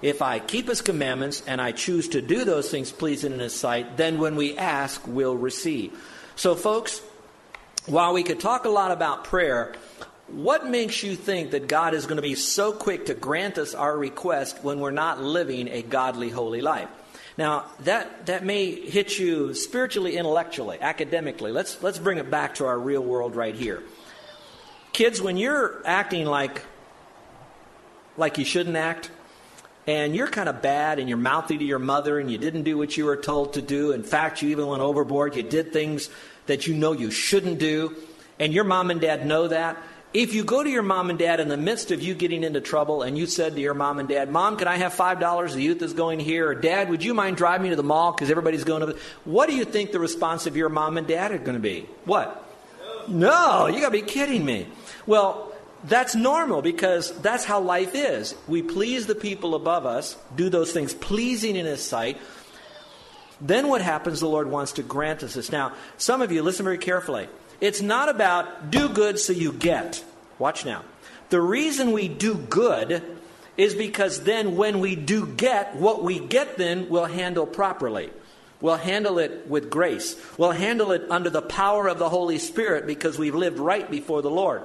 If I keep his commandments and I choose to do those things pleasing in his sight, then when we ask, we'll receive. So, folks, while we could talk a lot about prayer, what makes you think that God is going to be so quick to grant us our request when we're not living a godly, holy life? Now, that, that may hit you spiritually, intellectually, academically. Let's, let's bring it back to our real world right here. Kids, when you're acting like, like you shouldn't act, and you're kind of bad and you're mouthy to your mother and you didn't do what you were told to do. In fact, you even went overboard. You did things that you know you shouldn't do, and your mom and dad know that. If you go to your mom and dad in the midst of you getting into trouble and you said to your mom and dad, Mom, can I have $5? The youth is going here. Or Dad, would you mind driving me to the mall because everybody's going to. What do you think the response of your mom and dad are going to be? What? No, you got to be kidding me. Well, that's normal because that's how life is. We please the people above us, do those things pleasing in His sight. Then what happens? The Lord wants to grant us this. Now, some of you, listen very carefully. It's not about do good so you get. Watch now. The reason we do good is because then when we do get, what we get then we'll handle properly. We'll handle it with grace. We'll handle it under the power of the Holy Spirit because we've lived right before the Lord.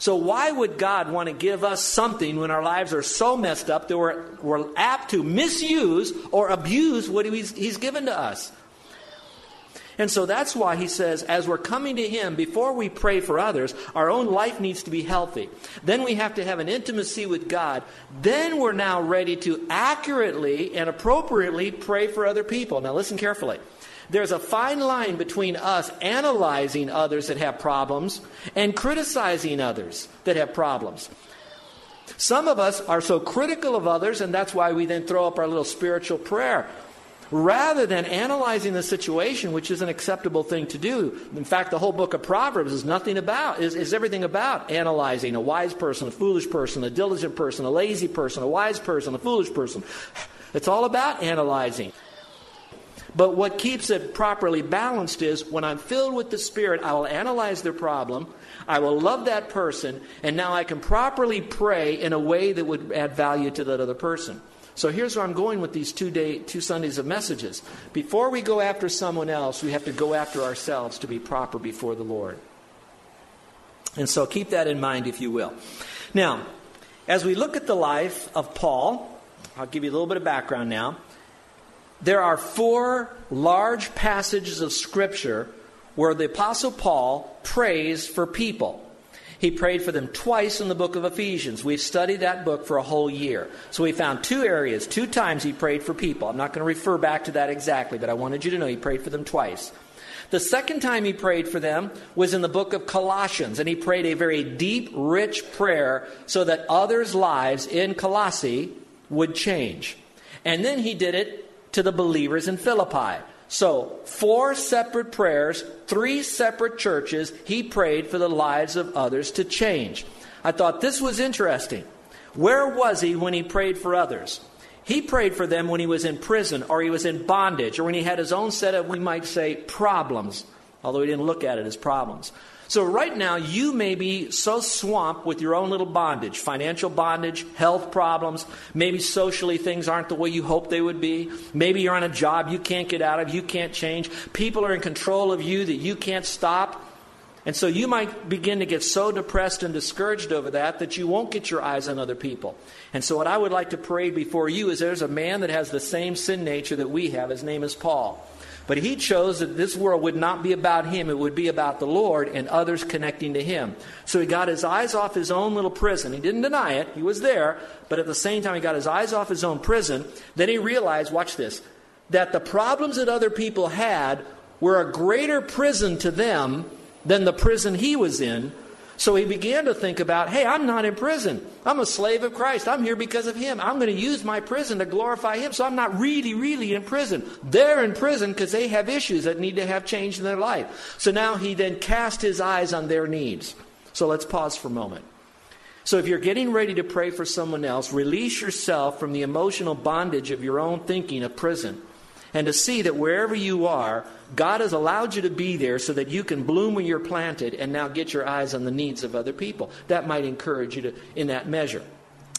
So, why would God want to give us something when our lives are so messed up that we're, we're apt to misuse or abuse what he's, he's given to us? And so that's why he says, as we're coming to him, before we pray for others, our own life needs to be healthy. Then we have to have an intimacy with God. Then we're now ready to accurately and appropriately pray for other people. Now, listen carefully. There's a fine line between us analyzing others that have problems and criticizing others that have problems. Some of us are so critical of others, and that's why we then throw up our little spiritual prayer rather than analyzing the situation, which is an acceptable thing to do. In fact, the whole book of Proverbs is nothing about, is, is everything about analyzing a wise person, a foolish person, a diligent person, a lazy person, a wise person, a foolish person. It's all about analyzing. But what keeps it properly balanced is when I'm filled with the Spirit, I will analyze their problem, I will love that person, and now I can properly pray in a way that would add value to that other person. So here's where I'm going with these two day, two Sundays of messages. Before we go after someone else, we have to go after ourselves to be proper before the Lord. And so keep that in mind, if you will. Now, as we look at the life of Paul, I'll give you a little bit of background now. There are four large passages of Scripture where the Apostle Paul prays for people. He prayed for them twice in the book of Ephesians. We've studied that book for a whole year. So we found two areas, two times he prayed for people. I'm not going to refer back to that exactly, but I wanted you to know he prayed for them twice. The second time he prayed for them was in the book of Colossians, and he prayed a very deep, rich prayer so that others' lives in Colossae would change. And then he did it to the believers in Philippi. So, four separate prayers, three separate churches, he prayed for the lives of others to change. I thought this was interesting. Where was he when he prayed for others? He prayed for them when he was in prison or he was in bondage or when he had his own set of, we might say, problems, although he didn't look at it as problems. So, right now, you may be so swamped with your own little bondage financial bondage, health problems, maybe socially things aren't the way you hope they would be. Maybe you're on a job you can't get out of, you can't change. People are in control of you that you can't stop. And so you might begin to get so depressed and discouraged over that that you won't get your eyes on other people. And so, what I would like to pray before you is there's a man that has the same sin nature that we have. His name is Paul. But he chose that this world would not be about him, it would be about the Lord and others connecting to him. So he got his eyes off his own little prison. He didn't deny it, he was there, but at the same time, he got his eyes off his own prison. Then he realized, watch this, that the problems that other people had were a greater prison to them than the prison he was in. So he began to think about hey, I'm not in prison. I'm a slave of Christ. I'm here because of him. I'm going to use my prison to glorify him. So I'm not really, really in prison. They're in prison because they have issues that need to have changed in their life. So now he then cast his eyes on their needs. So let's pause for a moment. So if you're getting ready to pray for someone else, release yourself from the emotional bondage of your own thinking of prison and to see that wherever you are, God has allowed you to be there so that you can bloom where you're planted and now get your eyes on the needs of other people. That might encourage you to, in that measure.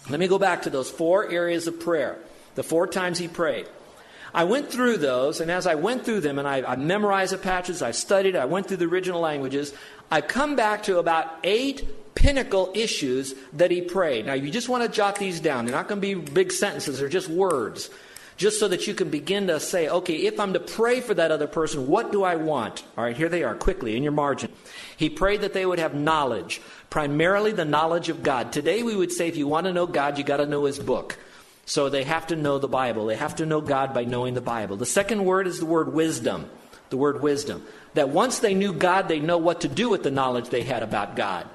Let me go back to those four areas of prayer, the four times he prayed. I went through those, and as I went through them, and I, I memorized the patches, I studied, I went through the original languages, I come back to about eight pinnacle issues that he prayed. Now, you just want to jot these down. They're not going to be big sentences, they're just words just so that you can begin to say, okay, if I'm to pray for that other person, what do I want? All right, here they are quickly in your margin. He prayed that they would have knowledge, primarily the knowledge of God. Today we would say if you want to know God, you got to know his book. So they have to know the Bible. They have to know God by knowing the Bible. The second word is the word wisdom. The word wisdom. That once they knew God, they know what to do with the knowledge they had about God.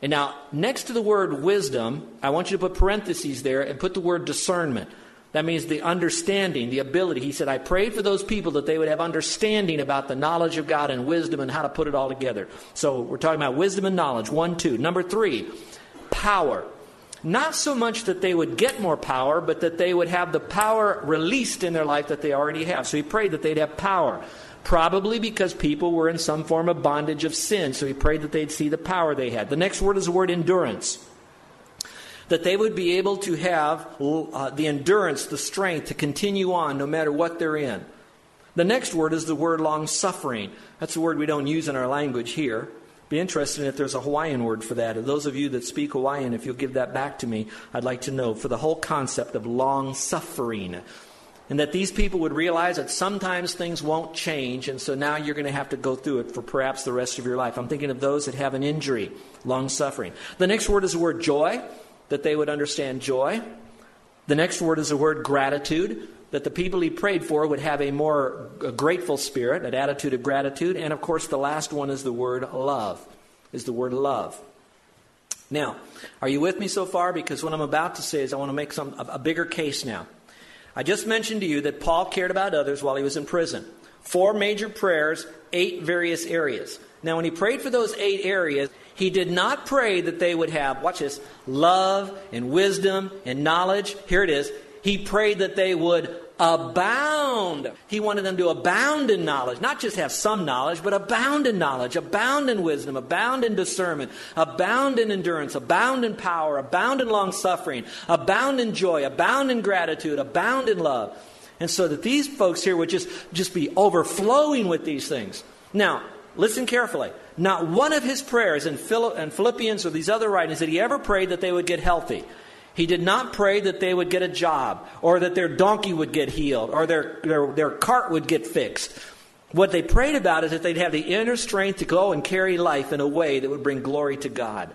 And now, next to the word wisdom, I want you to put parentheses there and put the word discernment. That means the understanding, the ability. He said, I prayed for those people that they would have understanding about the knowledge of God and wisdom and how to put it all together. So we're talking about wisdom and knowledge. One, two. Number three, power. Not so much that they would get more power, but that they would have the power released in their life that they already have. So he prayed that they'd have power. Probably because people were in some form of bondage of sin. So he prayed that they'd see the power they had. The next word is the word endurance that they would be able to have uh, the endurance, the strength to continue on no matter what they're in. The next word is the word long suffering. That's a word we don't use in our language here. Be interested if there's a Hawaiian word for that. And those of you that speak Hawaiian, if you'll give that back to me, I'd like to know for the whole concept of long suffering. And that these people would realize that sometimes things won't change, and so now you're going to have to go through it for perhaps the rest of your life. I'm thinking of those that have an injury, long suffering. The next word is the word joy that they would understand joy. The next word is the word gratitude, that the people he prayed for would have a more grateful spirit, an attitude of gratitude. And of course, the last one is the word love, is the word love. Now, are you with me so far? Because what I'm about to say is I want to make some, a, a bigger case now. I just mentioned to you that Paul cared about others while he was in prison. Four major prayers, eight various areas. Now, when he prayed for those eight areas, he did not pray that they would have, watch this, love and wisdom and knowledge. Here it is. He prayed that they would abound. He wanted them to abound in knowledge, not just have some knowledge, but abound in knowledge, abound in wisdom, abound in discernment, abound in endurance, abound in power, abound in long suffering, abound in joy, abound in gratitude, abound in love. And so that these folks here would just, just be overflowing with these things. Now, listen carefully. Not one of his prayers in Philippians or these other writings did he ever pray that they would get healthy. He did not pray that they would get a job or that their donkey would get healed or their, their, their cart would get fixed. What they prayed about is that they'd have the inner strength to go and carry life in a way that would bring glory to God.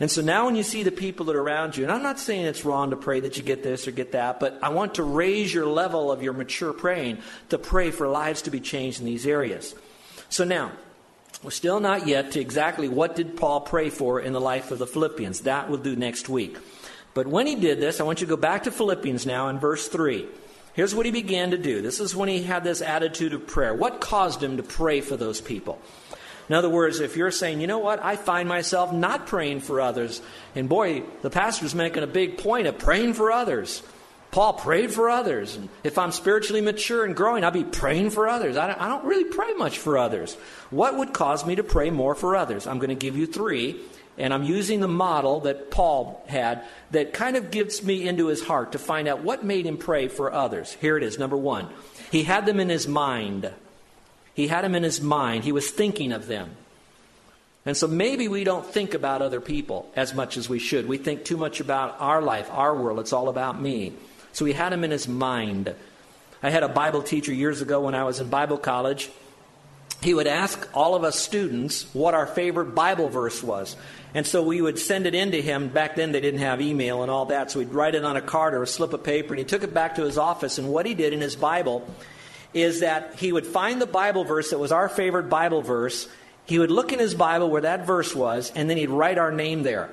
And so now when you see the people that are around you, and I'm not saying it's wrong to pray that you get this or get that, but I want to raise your level of your mature praying to pray for lives to be changed in these areas. So now, we're still not yet to exactly what did Paul pray for in the life of the Philippians. That we'll do next week. But when he did this, I want you to go back to Philippians now in verse 3. Here's what he began to do. This is when he had this attitude of prayer. What caused him to pray for those people? In other words, if you're saying, you know what, I find myself not praying for others, and boy, the pastor's making a big point of praying for others. Paul prayed for others. And if I'm spiritually mature and growing, I'll be praying for others. I don't, I don't really pray much for others. What would cause me to pray more for others? I'm going to give you three. And I'm using the model that Paul had that kind of gives me into his heart to find out what made him pray for others. Here it is. Number one, he had them in his mind. He had them in his mind. He was thinking of them. And so maybe we don't think about other people as much as we should. We think too much about our life, our world. It's all about me. So he had him in his mind. I had a Bible teacher years ago when I was in Bible college. He would ask all of us students what our favorite Bible verse was. And so we would send it in to him. Back then they didn't have email and all that, so we'd write it on a card or a slip of paper, and he took it back to his office. And what he did in his Bible is that he would find the Bible verse that was our favorite Bible verse. He would look in his Bible where that verse was, and then he'd write our name there.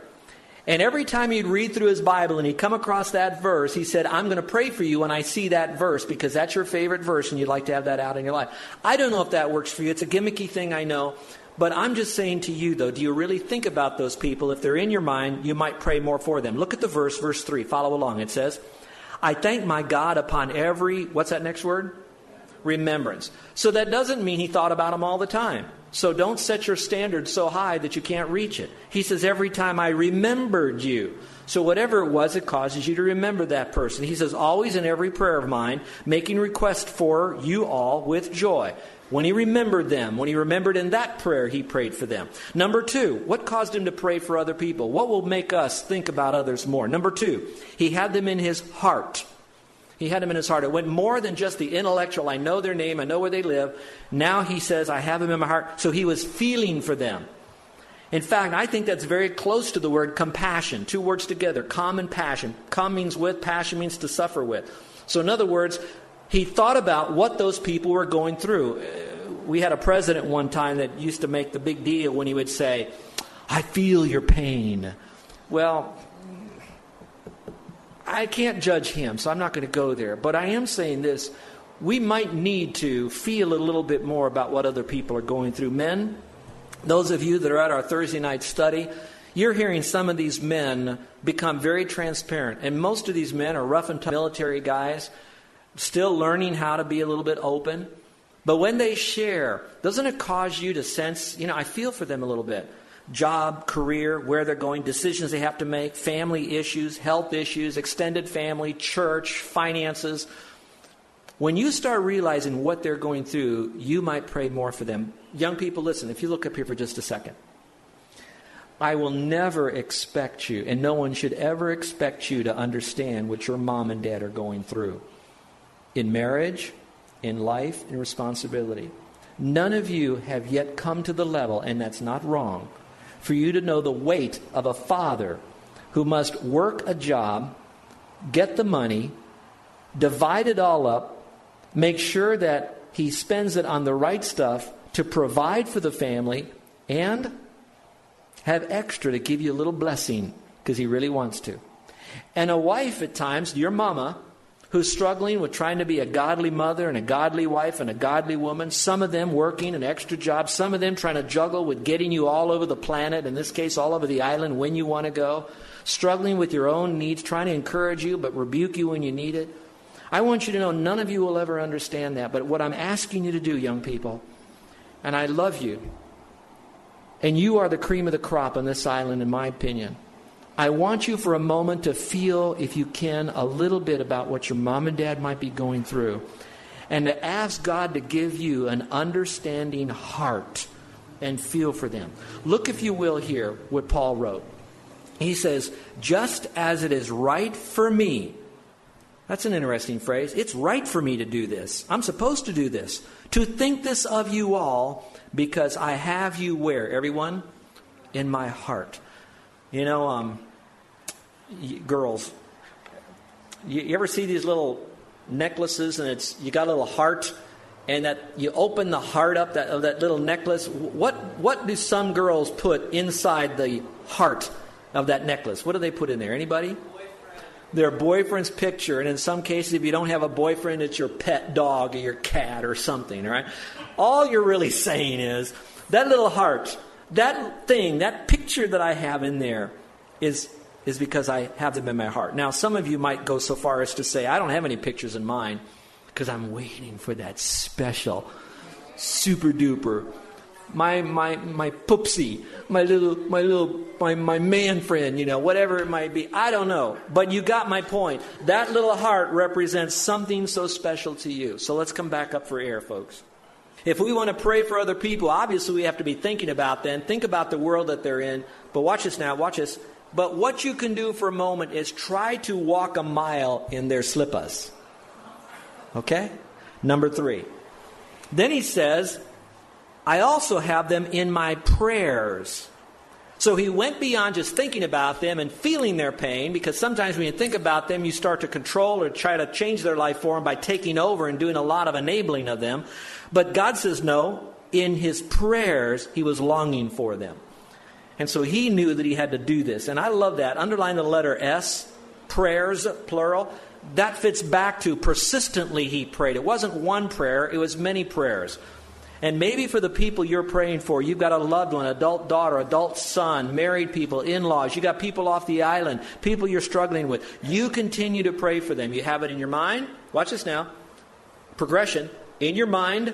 And every time he'd read through his Bible and he'd come across that verse, he said, I'm going to pray for you when I see that verse because that's your favorite verse and you'd like to have that out in your life. I don't know if that works for you. It's a gimmicky thing, I know. But I'm just saying to you, though, do you really think about those people? If they're in your mind, you might pray more for them. Look at the verse, verse 3. Follow along. It says, I thank my God upon every, what's that next word? Remembrance. So that doesn't mean he thought about them all the time. So don't set your standard so high that you can't reach it. He says, Every time I remembered you. So whatever it was, it causes you to remember that person. He says, Always in every prayer of mine, making request for you all with joy. When he remembered them, when he remembered in that prayer, he prayed for them. Number two, what caused him to pray for other people? What will make us think about others more? Number two, he had them in his heart. He had them in his heart. It went more than just the intellectual, I know their name, I know where they live. Now he says, I have them in my heart. So he was feeling for them. In fact, I think that's very close to the word compassion. Two words together, common passion. Com means with, passion means to suffer with. So, in other words, he thought about what those people were going through. Uh, we had a president one time that used to make the big deal when he would say, I feel your pain. Well, I can't judge him, so I'm not going to go there. But I am saying this we might need to feel a little bit more about what other people are going through. Men, those of you that are at our Thursday night study, you're hearing some of these men become very transparent. And most of these men are rough and tough military guys, still learning how to be a little bit open. But when they share, doesn't it cause you to sense, you know, I feel for them a little bit job, career, where they're going, decisions they have to make, family issues, health issues, extended family, church, finances. When you start realizing what they're going through, you might pray more for them. Young people, listen, if you look up here for just a second. I will never expect you, and no one should ever expect you to understand what your mom and dad are going through in marriage, in life, in responsibility. None of you have yet come to the level, and that's not wrong, for you to know the weight of a father who must work a job, get the money, divide it all up, make sure that he spends it on the right stuff to provide for the family, and have extra to give you a little blessing because he really wants to. And a wife at times, your mama, who's struggling with trying to be a godly mother and a godly wife and a godly woman, some of them working an extra job, some of them trying to juggle with getting you all over the planet, in this case, all over the island when you want to go, struggling with your own needs, trying to encourage you but rebuke you when you need it. I want you to know none of you will ever understand that, but what I'm asking you to do, young people, and I love you, and you are the cream of the crop on this island, in my opinion. I want you for a moment to feel, if you can, a little bit about what your mom and dad might be going through. And to ask God to give you an understanding heart and feel for them. Look, if you will, here what Paul wrote. He says, Just as it is right for me, that's an interesting phrase. It's right for me to do this. I'm supposed to do this. To think this of you all, because I have you where? Everyone? In my heart. You know, um, girls, you, you ever see these little necklaces and it's you got a little heart and that you open the heart up that, of that little necklace? What what do some girls put inside the heart of that necklace? What do they put in there? Anybody? Their boyfriend's picture. And in some cases if you don't have a boyfriend it's your pet dog or your cat or something right? All you're really saying is that little heart that thing that picture that i have in there is is because I have them in my heart. Now, some of you might go so far as to say, I don't have any pictures in mind because I'm waiting for that special, super duper, my, my, my poopsie, my little, my little, my, my man friend, you know, whatever it might be. I don't know. But you got my point. That little heart represents something so special to you. So let's come back up for air, folks. If we want to pray for other people, obviously we have to be thinking about them, think about the world that they're in. But watch this now, watch this. But what you can do for a moment is try to walk a mile in their slippers. Okay? Number three. Then he says, I also have them in my prayers. So he went beyond just thinking about them and feeling their pain, because sometimes when you think about them, you start to control or try to change their life for them by taking over and doing a lot of enabling of them. But God says, no, in his prayers, he was longing for them. And so he knew that he had to do this. And I love that. Underline the letter S, prayers, plural. That fits back to persistently he prayed. It wasn't one prayer, it was many prayers. And maybe for the people you're praying for, you've got a loved one, adult daughter, adult son, married people, in laws, you got people off the island, people you're struggling with. You continue to pray for them. You have it in your mind. Watch this now. Progression. In your mind,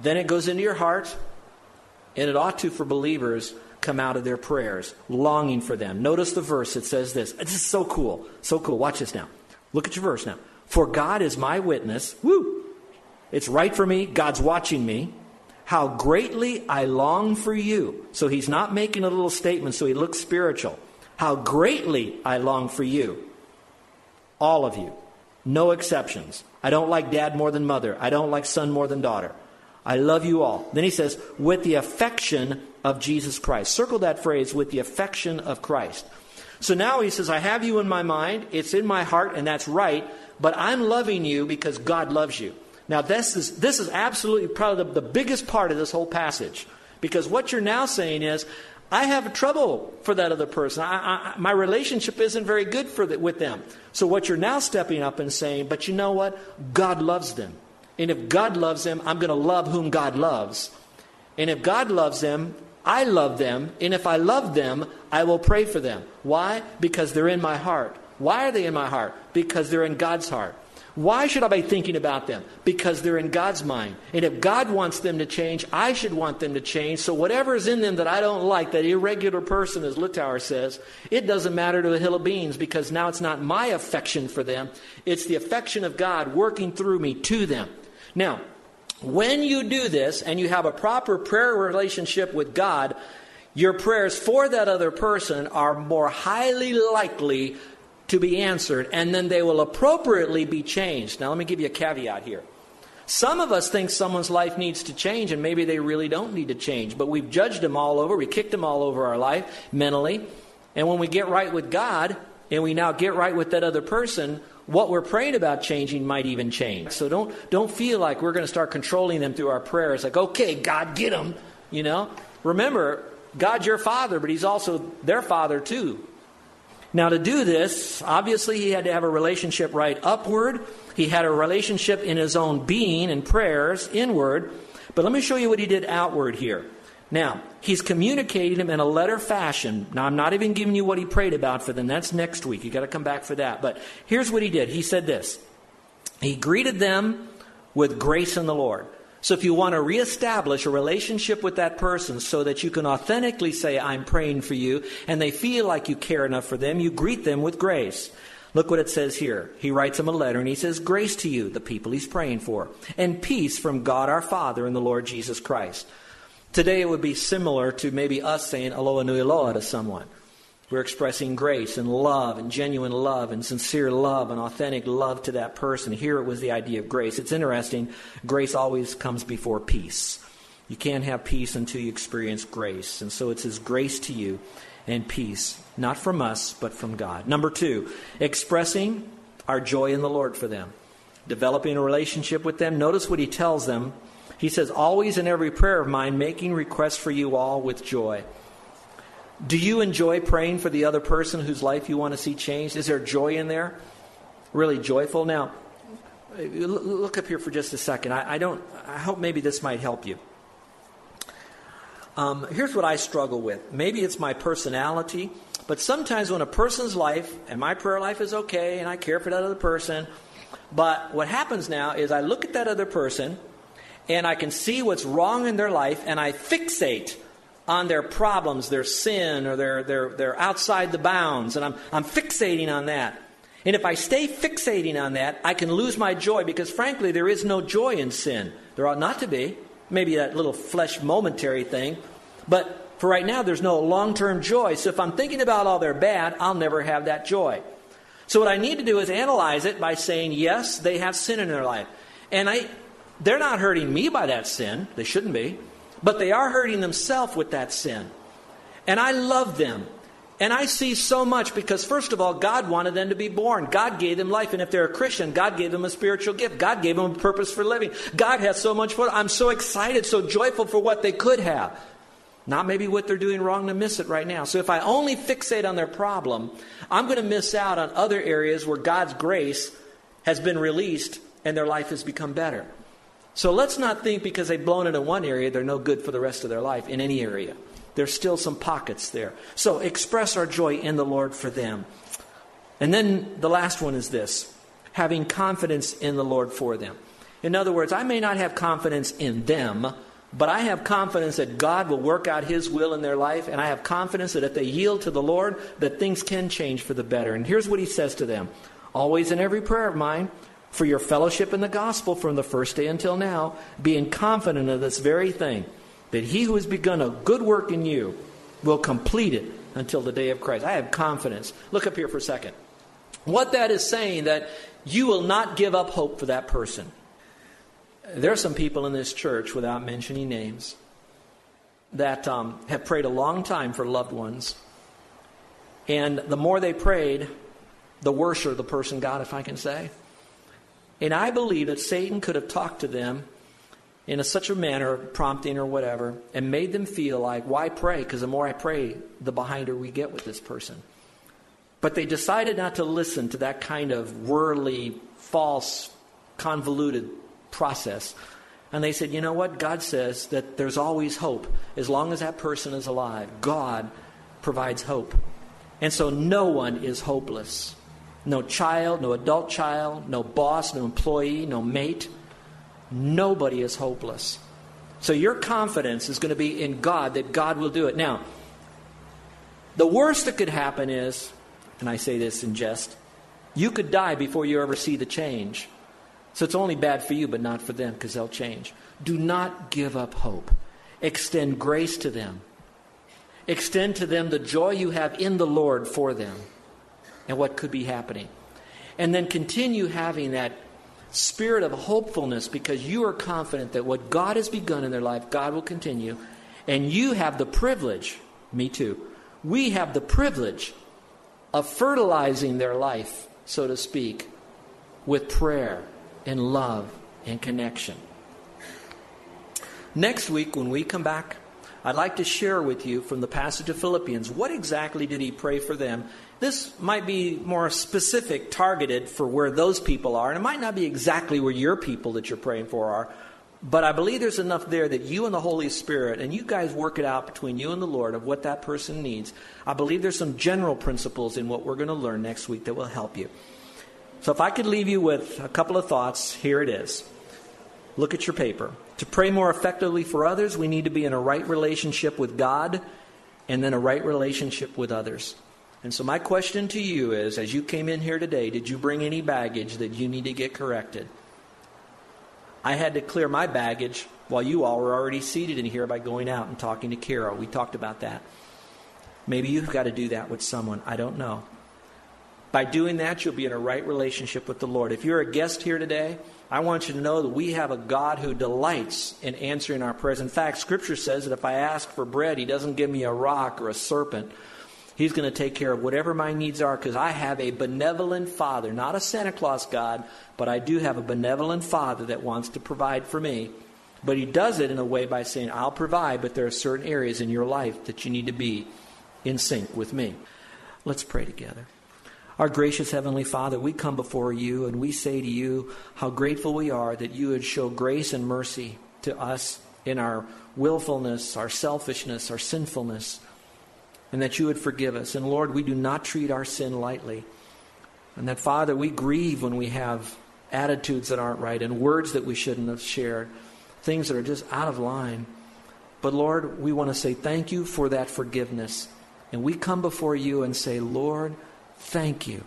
then it goes into your heart, and it ought to, for believers, come out of their prayers, longing for them. Notice the verse. It says this. This is so cool. So cool. Watch this now. Look at your verse now. For God is my witness. Woo! It's right for me. God's watching me. How greatly I long for you. So he's not making a little statement so he looks spiritual. How greatly I long for you. All of you. No exceptions. I don't like dad more than mother. I don't like son more than daughter. I love you all. Then he says, with the affection of Jesus Christ. Circle that phrase, with the affection of Christ. So now he says, I have you in my mind, it's in my heart, and that's right, but I'm loving you because God loves you. Now, this is, this is absolutely probably the, the biggest part of this whole passage. Because what you're now saying is, I have trouble for that other person. I, I, my relationship isn't very good for the, with them. So, what you're now stepping up and saying, but you know what? God loves them. And if God loves them, I'm going to love whom God loves. And if God loves them, I love them. And if I love them, I will pray for them. Why? Because they're in my heart. Why are they in my heart? Because they're in God's heart. Why should I be thinking about them? Because they're in God's mind. And if God wants them to change, I should want them to change. So whatever is in them that I don't like, that irregular person, as Littauer says, it doesn't matter to a hill of beans because now it's not my affection for them. It's the affection of God working through me to them. Now, when you do this and you have a proper prayer relationship with God, your prayers for that other person are more highly likely to be answered, and then they will appropriately be changed. Now, let me give you a caveat here. Some of us think someone's life needs to change, and maybe they really don't need to change, but we've judged them all over, we kicked them all over our life mentally, and when we get right with God, and we now get right with that other person, what we're praying about changing might even change. So don't, don't feel like we're going to start controlling them through our prayers. Like, okay, God, get them. You know? Remember, God's your father, but he's also their father too. Now, to do this, obviously, he had to have a relationship right upward. He had a relationship in his own being and prayers inward. But let me show you what he did outward here. Now, he's communicating them in a letter fashion. Now, I'm not even giving you what he prayed about for them. That's next week. You've got to come back for that. But here's what he did. He said this He greeted them with grace in the Lord. So if you want to reestablish a relationship with that person so that you can authentically say, I'm praying for you, and they feel like you care enough for them, you greet them with grace. Look what it says here. He writes them a letter and he says, Grace to you, the people he's praying for, and peace from God our Father and the Lord Jesus Christ. Today it would be similar to maybe us saying aloha nui loa to someone. We're expressing grace and love and genuine love and sincere love and authentic love to that person. Here it was the idea of grace. It's interesting. Grace always comes before peace. You can't have peace until you experience grace. And so it's His grace to you and peace, not from us, but from God. Number two, expressing our joy in the Lord for them, developing a relationship with them. Notice what He tells them he says, Always in every prayer of mine, making requests for you all with joy. Do you enjoy praying for the other person whose life you want to see changed? Is there joy in there? Really joyful? Now, look up here for just a second. I, I don't. I hope maybe this might help you. Um, here's what I struggle with. Maybe it's my personality, but sometimes when a person's life, and my prayer life is okay, and I care for that other person, but what happens now is I look at that other person, and I can see what's wrong in their life and I fixate on their problems, their sin, or their, their, their outside the bounds, and I'm, I'm fixating on that. And if I stay fixating on that, I can lose my joy because, frankly, there is no joy in sin. There ought not to be. Maybe that little flesh momentary thing. But for right now, there's no long term joy. So if I'm thinking about all their bad, I'll never have that joy. So what I need to do is analyze it by saying, yes, they have sin in their life. And I, they're not hurting me by that sin. They shouldn't be. But they are hurting themselves with that sin. And I love them. And I see so much because, first of all, God wanted them to be born. God gave them life. And if they're a Christian, God gave them a spiritual gift. God gave them a purpose for living. God has so much for them. I'm so excited, so joyful for what they could have. Not maybe what they're doing wrong to miss it right now. So if I only fixate on their problem, I'm going to miss out on other areas where God's grace has been released and their life has become better. So let's not think because they've blown it in one area, they're no good for the rest of their life in any area. There's still some pockets there. So express our joy in the Lord for them. And then the last one is this having confidence in the Lord for them. In other words, I may not have confidence in them, but I have confidence that God will work out His will in their life, and I have confidence that if they yield to the Lord, that things can change for the better. And here's what He says to them Always in every prayer of mine, for your fellowship in the gospel from the first day until now, being confident of this very thing that he who has begun a good work in you will complete it until the day of Christ. I have confidence. Look up here for a second. What that is saying that you will not give up hope for that person. There are some people in this church, without mentioning names, that um, have prayed a long time for loved ones. And the more they prayed, the worser the person got, if I can say. And I believe that Satan could have talked to them in a, such a manner, prompting or whatever, and made them feel like, why pray? Because the more I pray, the behinder we get with this person. But they decided not to listen to that kind of worldly, false, convoluted process. And they said, you know what? God says that there's always hope. As long as that person is alive, God provides hope. And so no one is hopeless. No child, no adult child, no boss, no employee, no mate Nobody is hopeless. So your confidence is going to be in God that God will do it. Now, the worst that could happen is, and I say this in jest, you could die before you ever see the change. So it's only bad for you, but not for them because they'll change. Do not give up hope. Extend grace to them. Extend to them the joy you have in the Lord for them and what could be happening. And then continue having that spirit of hopefulness because you are confident that what God has begun in their life, God will continue. And you have the privilege, me too, we have the privilege of fertilizing their life, so to speak, with prayer and love and connection. Next week, when we come back, I'd like to share with you from the passage of Philippians what exactly did he pray for them this might be more specific, targeted for where those people are, and it might not be exactly where your people that you're praying for are. But I believe there's enough there that you and the Holy Spirit, and you guys work it out between you and the Lord of what that person needs. I believe there's some general principles in what we're going to learn next week that will help you. So if I could leave you with a couple of thoughts, here it is. Look at your paper. To pray more effectively for others, we need to be in a right relationship with God and then a right relationship with others. And so, my question to you is as you came in here today, did you bring any baggage that you need to get corrected? I had to clear my baggage while you all were already seated in here by going out and talking to Kira. We talked about that. Maybe you've got to do that with someone. I don't know. By doing that, you'll be in a right relationship with the Lord. If you're a guest here today, I want you to know that we have a God who delights in answering our prayers. In fact, Scripture says that if I ask for bread, He doesn't give me a rock or a serpent. He's going to take care of whatever my needs are because I have a benevolent Father, not a Santa Claus God, but I do have a benevolent Father that wants to provide for me. But He does it in a way by saying, I'll provide, but there are certain areas in your life that you need to be in sync with me. Let's pray together. Our gracious Heavenly Father, we come before you and we say to you how grateful we are that you would show grace and mercy to us in our willfulness, our selfishness, our sinfulness and that you would forgive us. And Lord, we do not treat our sin lightly. And that, Father, we grieve when we have attitudes that aren't right and words that we shouldn't have shared, things that are just out of line. But Lord, we want to say thank you for that forgiveness. And we come before you and say, Lord, thank you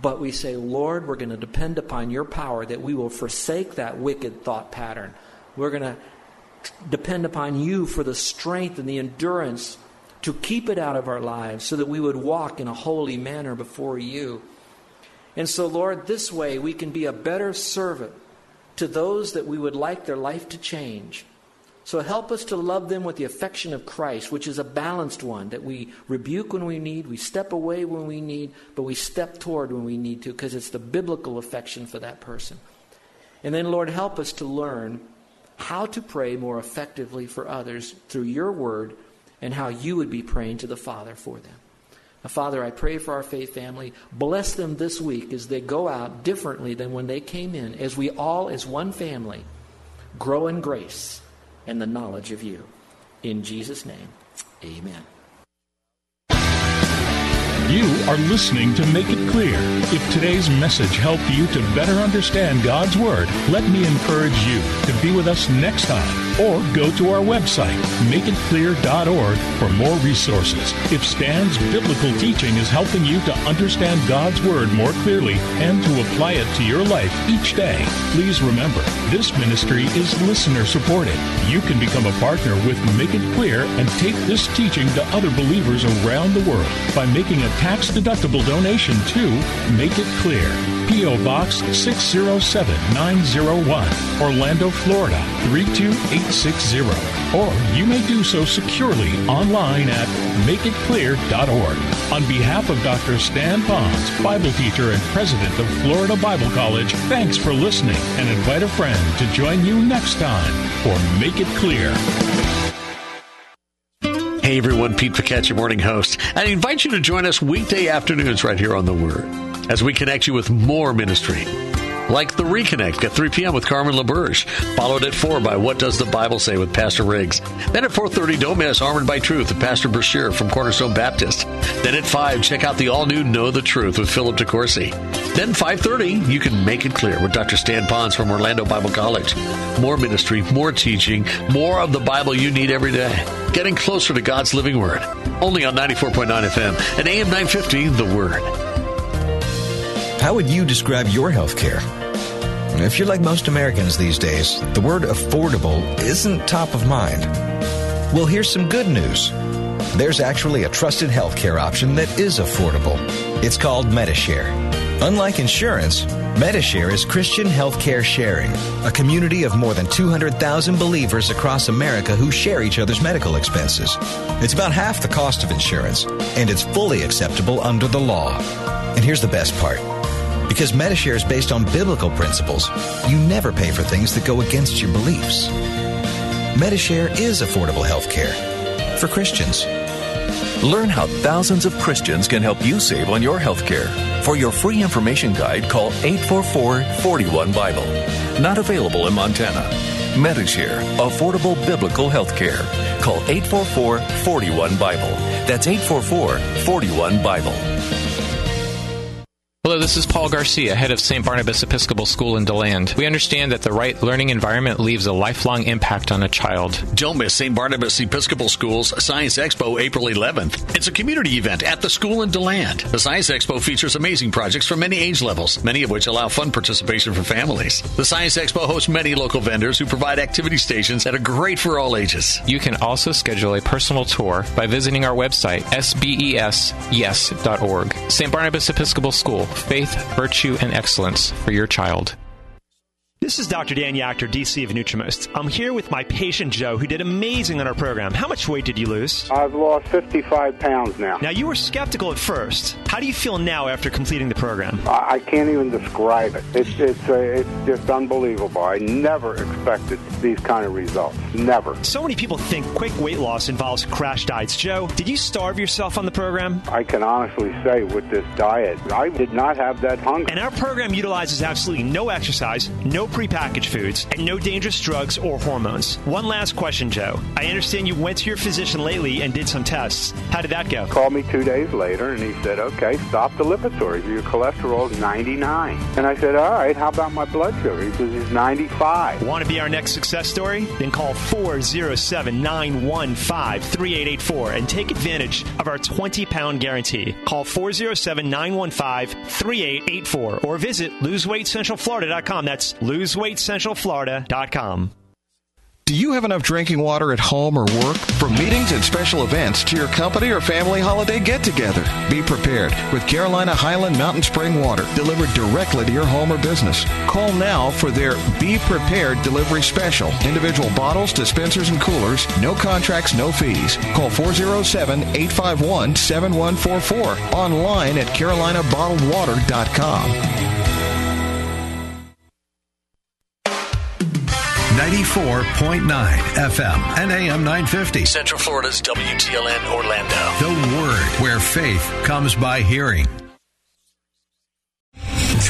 but we say, Lord, we're going to depend upon your power that we will forsake that wicked thought pattern. We're going to depend upon you for the strength and the endurance to keep it out of our lives so that we would walk in a holy manner before you. And so, Lord, this way we can be a better servant to those that we would like their life to change. So help us to love them with the affection of Christ, which is a balanced one, that we rebuke when we need, we step away when we need, but we step toward when we need to, because it's the biblical affection for that person. And then, Lord, help us to learn how to pray more effectively for others through your word and how you would be praying to the Father for them. Now, Father, I pray for our faith family. Bless them this week as they go out differently than when they came in, as we all, as one family, grow in grace and the knowledge of you. In Jesus' name, amen. You are listening to Make It Clear. If today's message helped you to better understand God's Word, let me encourage you to be with us next time or go to our website, makeitclear.org, for more resources. If Stan's biblical teaching is helping you to understand God's Word more clearly and to apply it to your life each day, please remember this ministry is listener supported. You can become a partner with Make It Clear and take this teaching to other believers around the world by making a tax deductible donation to Make It Clear. P.O. Box 607901, Orlando, Florida 32860. Or you may do so securely online at makeitclear.org. On behalf of Dr. Stan Ponz, Bible teacher and president of Florida Bible College, thanks for listening and invite a friend to join you next time for Make It Clear. Hey everyone, Pete Paquette, your morning host. I invite you to join us weekday afternoons right here on The Word as we connect you with more ministry. Like the Reconnect at 3 p.m. with Carmen LaBerge, followed at 4 by What Does the Bible Say with Pastor Riggs. Then at 4.30, Don't Miss Armored by Truth with Pastor Brashear from Cornerstone Baptist. Then at 5, check out the all-new Know the Truth with Philip DeCourcy. Then 5.30, you can make it clear with Dr. Stan Ponz from Orlando Bible College. More ministry, more teaching, more of the Bible you need every day. Getting closer to God's living Word. Only on 94.9 FM and AM 950, The Word. How would you describe your health care? If you're like most Americans these days, the word affordable isn't top of mind. Well, here's some good news. There's actually a trusted healthcare option that is affordable. It's called Medishare. Unlike insurance, Medishare is Christian healthcare sharing, a community of more than 200,000 believers across America who share each other's medical expenses. It's about half the cost of insurance, and it's fully acceptable under the law. And here's the best part. Because Medishare is based on biblical principles, you never pay for things that go against your beliefs. Medishare is affordable health care for Christians. Learn how thousands of Christians can help you save on your health care. For your free information guide, call 844 41 Bible. Not available in Montana. Medishare, affordable biblical health care. Call 844 41 Bible. That's 844 41 Bible. Hello, this is Paul Garcia, head of St. Barnabas Episcopal School in DeLand. We understand that the right learning environment leaves a lifelong impact on a child. Don't miss St. Barnabas Episcopal School's Science Expo April 11th. It's a community event at the school in DeLand. The Science Expo features amazing projects from many age levels, many of which allow fun participation for families. The Science Expo hosts many local vendors who provide activity stations that are great for all ages. You can also schedule a personal tour by visiting our website, sbesyes.org. St. Barnabas Episcopal School, faith, virtue, and excellence for your child. This is Dr. Dan Yachter, DC of Nutrimost. I'm here with my patient Joe, who did amazing on our program. How much weight did you lose? I've lost 55 pounds now. Now, you were skeptical at first. How do you feel now after completing the program? I, I can't even describe it. It's it's uh, it's just unbelievable. I never expected these kind of results. Never. So many people think quick weight loss involves crash diets. Joe, did you starve yourself on the program? I can honestly say with this diet, I did not have that hunger. And our program utilizes absolutely no exercise, no prepackaged foods, and no dangerous drugs or hormones. One last question, Joe. I understand you went to your physician lately and did some tests. How did that go? Called me two days later and he said, okay, stop the Lipitor. Your cholesterol is 99. And I said, all right, how about my blood sugar? He says, it's 95. Want to be our next success story? Then call 407 915 3884 and take advantage of our 20 pound guarantee. Call 407 915 3884 or visit loseweightcentralflorida.com. That's loseweightcentralflorida.com. Do you have enough drinking water at home or work? From meetings and special events to your company or family holiday get together. Be prepared with Carolina Highland Mountain Spring Water delivered directly to your home or business. Call now for their Be Prepared delivery special. Individual bottles, dispensers, and coolers. No contracts, no fees. Call 407 851 7144. Online at carolinabottledwater.com. 94.9 FM and AM 950. Central Florida's WTLN Orlando. The Word, where faith comes by hearing.